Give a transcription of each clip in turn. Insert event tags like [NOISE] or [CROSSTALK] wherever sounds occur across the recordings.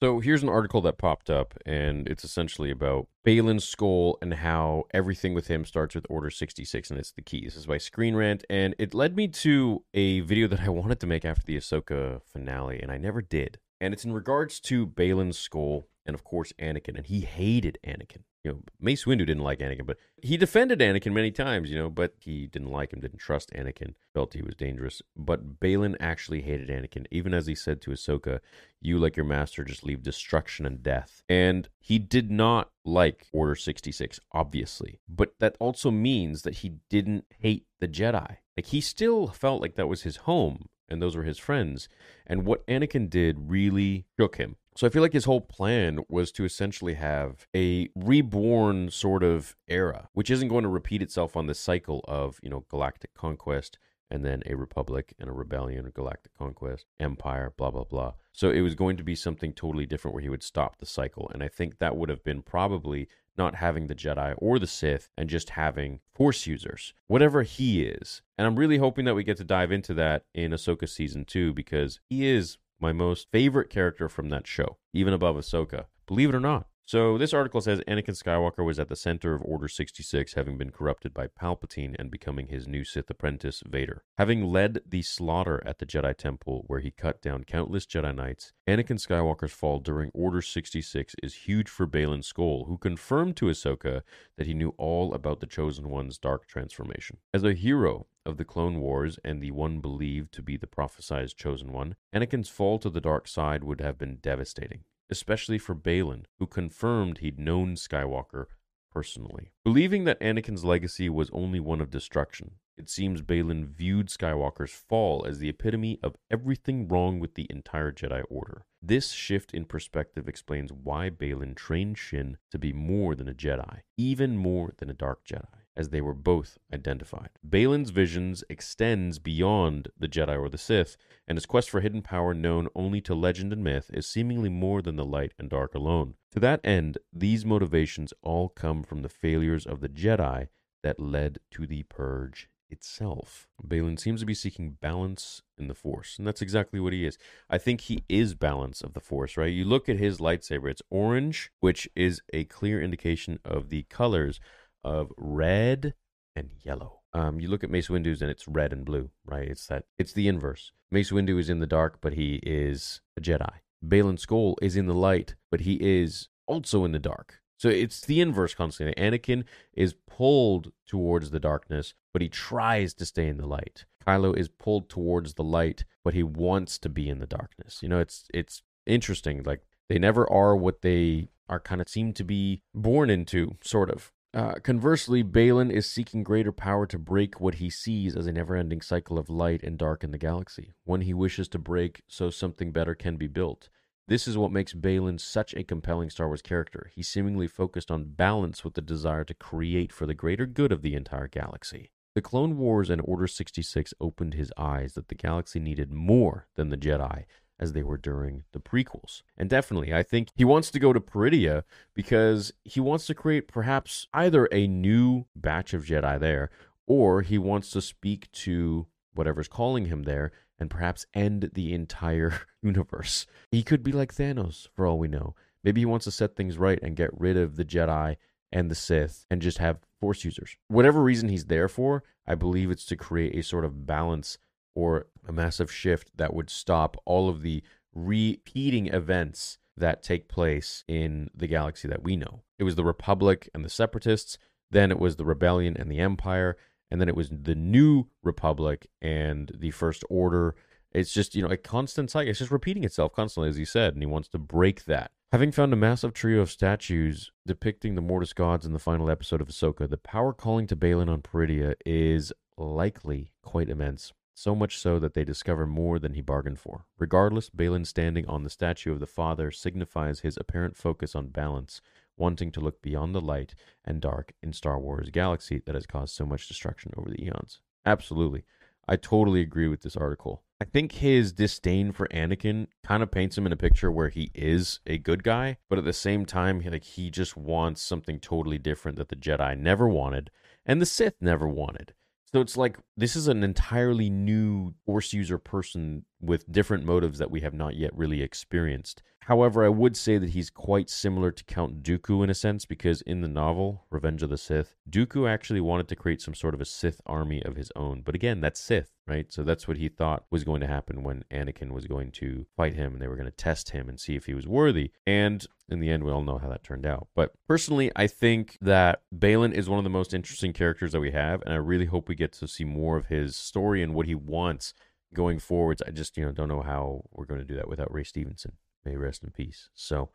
So here's an article that popped up, and it's essentially about Baylan Skoll's and how everything with him starts with Order 66, and it's the key. This is by Screen Rant, and it led me to a video that I wanted to make after the Ahsoka finale, and I never did. And it's in regards to Baylan Skoll's and, of course, Anakin, and he hated Anakin. You know, Mace Windu didn't like Anakin, but he defended Anakin many times, you know, but he didn't like him, didn't trust Anakin, felt he was dangerous. But Baylan actually hated Anakin, even as he said to Ahsoka, You, like your master, just leave destruction and death. And he did not like Order 66, obviously. But that also means that he didn't hate the Jedi. Like, he still felt like that was his home and those were his friends. And what Anakin did really shook him. So I feel like his whole plan was to essentially have a reborn sort of era, which isn't going to repeat itself on the cycle of, you know, galactic conquest and then a republic and a rebellion, a galactic conquest, empire, blah, blah, blah. So it was going to be something totally different where he would stop the cycle. And I think that would have been probably not having the Jedi or the Sith and just having Force users, whatever he is. And I'm really hoping that we get to dive into that in Ahsoka season two because he is my most favorite character from that show, even above Ahsoka. Believe it or not. So this article says Anakin Skywalker was at the center of Order 66, having been corrupted by Palpatine and becoming his new Sith apprentice, Vader. Having led the slaughter at the Jedi Temple, where he cut down countless Jedi Knights, Anakin Skywalker's fall during Order 66 is huge for Baylan Skoll, who confirmed to Ahsoka that he knew all about the Chosen One's dark transformation. As a hero, of the Clone Wars and the one believed to be the prophesied chosen one, Anakin's fall to the dark side would have been devastating, especially for Baylan, who confirmed he'd known Skywalker personally. Believing that Anakin's legacy was only one of destruction, it seems Baylan viewed Skywalker's fall as the epitome of everything wrong with the entire Jedi Order. This shift in perspective explains why Baylan trained Shin to be more than a Jedi, even more than a Dark Jedi as they were both identified. Baylan's visions extends beyond the Jedi or the Sith, and his quest for hidden power known only to legend and myth is seemingly more than the light and dark alone. To that end, these motivations all come from the failures of the Jedi that led to the Purge itself. Baylan seems to be seeking balance in the Force, and that's exactly what he is. I think he is balance of the Force, right? You look at his lightsaber, it's orange, which is a clear indication of the colors of red and yellow. Um, you look at Mace Windu's and it's red and blue, right? It's that it's the inverse. Mace Windu is in the dark, but he is a Jedi. Baylan Skoll is in the light, but he is also in the dark. So it's the inverse constantly. Anakin is pulled towards the darkness, but he tries to stay in the light. Kylo is pulled towards the light, but he wants to be in the darkness. You know, it's it's interesting. Like they never are what they are kind of seem to be born into, sort of. Uh, conversely, Baylan is seeking greater power to break what he sees as a never ending cycle of light and dark in the galaxy, one he wishes to break so something better can be built. This is what makes Baylan such a compelling Star Wars character. He's seemingly focused on balance with the desire to create for the greater good of the entire galaxy. The Clone Wars and Order 66 opened his eyes that the galaxy needed more than the Jedi, as they were during the prequels. And definitely, I think he wants to go to Peridea because he wants to create perhaps either a new batch of Jedi there, or he wants to speak to whatever's calling him there and perhaps end the entire [LAUGHS] universe. He could be like Thanos, for all we know. Maybe he wants to set things right and get rid of the Jedi and the Sith and just have Force users. Whatever reason he's there for, I believe it's to create a sort of balance or a massive shift that would stop all of the repeating events that take place in the galaxy that we know. It was the Republic and the Separatists, then it was the Rebellion and the Empire, and then it was the New Republic and the First Order. It's just, you know, a constant cycle. It's just repeating itself constantly, as he said, and he wants to break that. Having found a massive trio of statues depicting the Mortis gods in the final episode of Ahsoka, the power calling to Baylan on Peridea is likely quite immense. So much so that they discover more than he bargained for. Regardless, Baylan standing on the statue of the Father signifies his apparent focus on balance, wanting to look beyond the light and dark in Star Wars galaxy that has caused so much destruction over the eons. Absolutely. I totally agree with this article. I think his disdain for Anakin kind of paints him in a picture where he is a good guy, but at the same time, like he just wants something totally different that the Jedi never wanted and the Sith never wanted. So it's like this is an entirely new Force user person with different motives that we have not yet really experienced. However, I would say that he's quite similar to Count Dooku in a sense because in the novel Revenge of the Sith, Dooku actually wanted to create some sort of a Sith army of his own. But again, that's Sith, right? So that's what he thought was going to happen when Anakin was going to fight him and they were going to test him and see if he was worthy. And in the end, we all know how that turned out. But personally, I think that Baylan is one of the most interesting characters that we have, and I really hope we get to see more of his story and what he wants going forwards. I just, you know, don't know how we're going to do that without Ray Stevenson. May rest in peace. So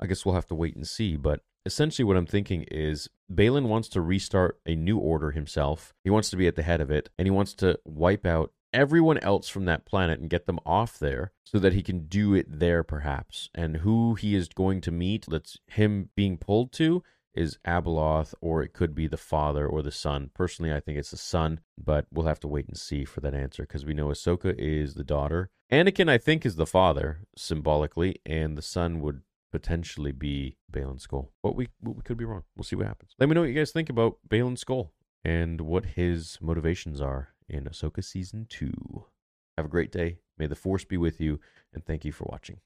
I guess we'll have to wait and see. But essentially, what I'm thinking is Baylan wants to restart a new order himself. He wants to be at the head of it, and he wants to wipe out everyone else from that planet and get them off there so that he can do it there, perhaps. And who he is going to meet, that's him being pulled to, is Abeloth, or it could be the father or the son. Personally, I think it's the son, but we'll have to wait and see for that answer because we know Ahsoka is the daughter. Anakin, I think, is the father symbolically, and the son would potentially be Baylan Skoll. But we we could be wrong. We'll see what happens. Let me know what you guys think about Baylan Skoll and what his motivations are in Ahsoka season two. Have a great day. May the force be with you, and thank you for watching.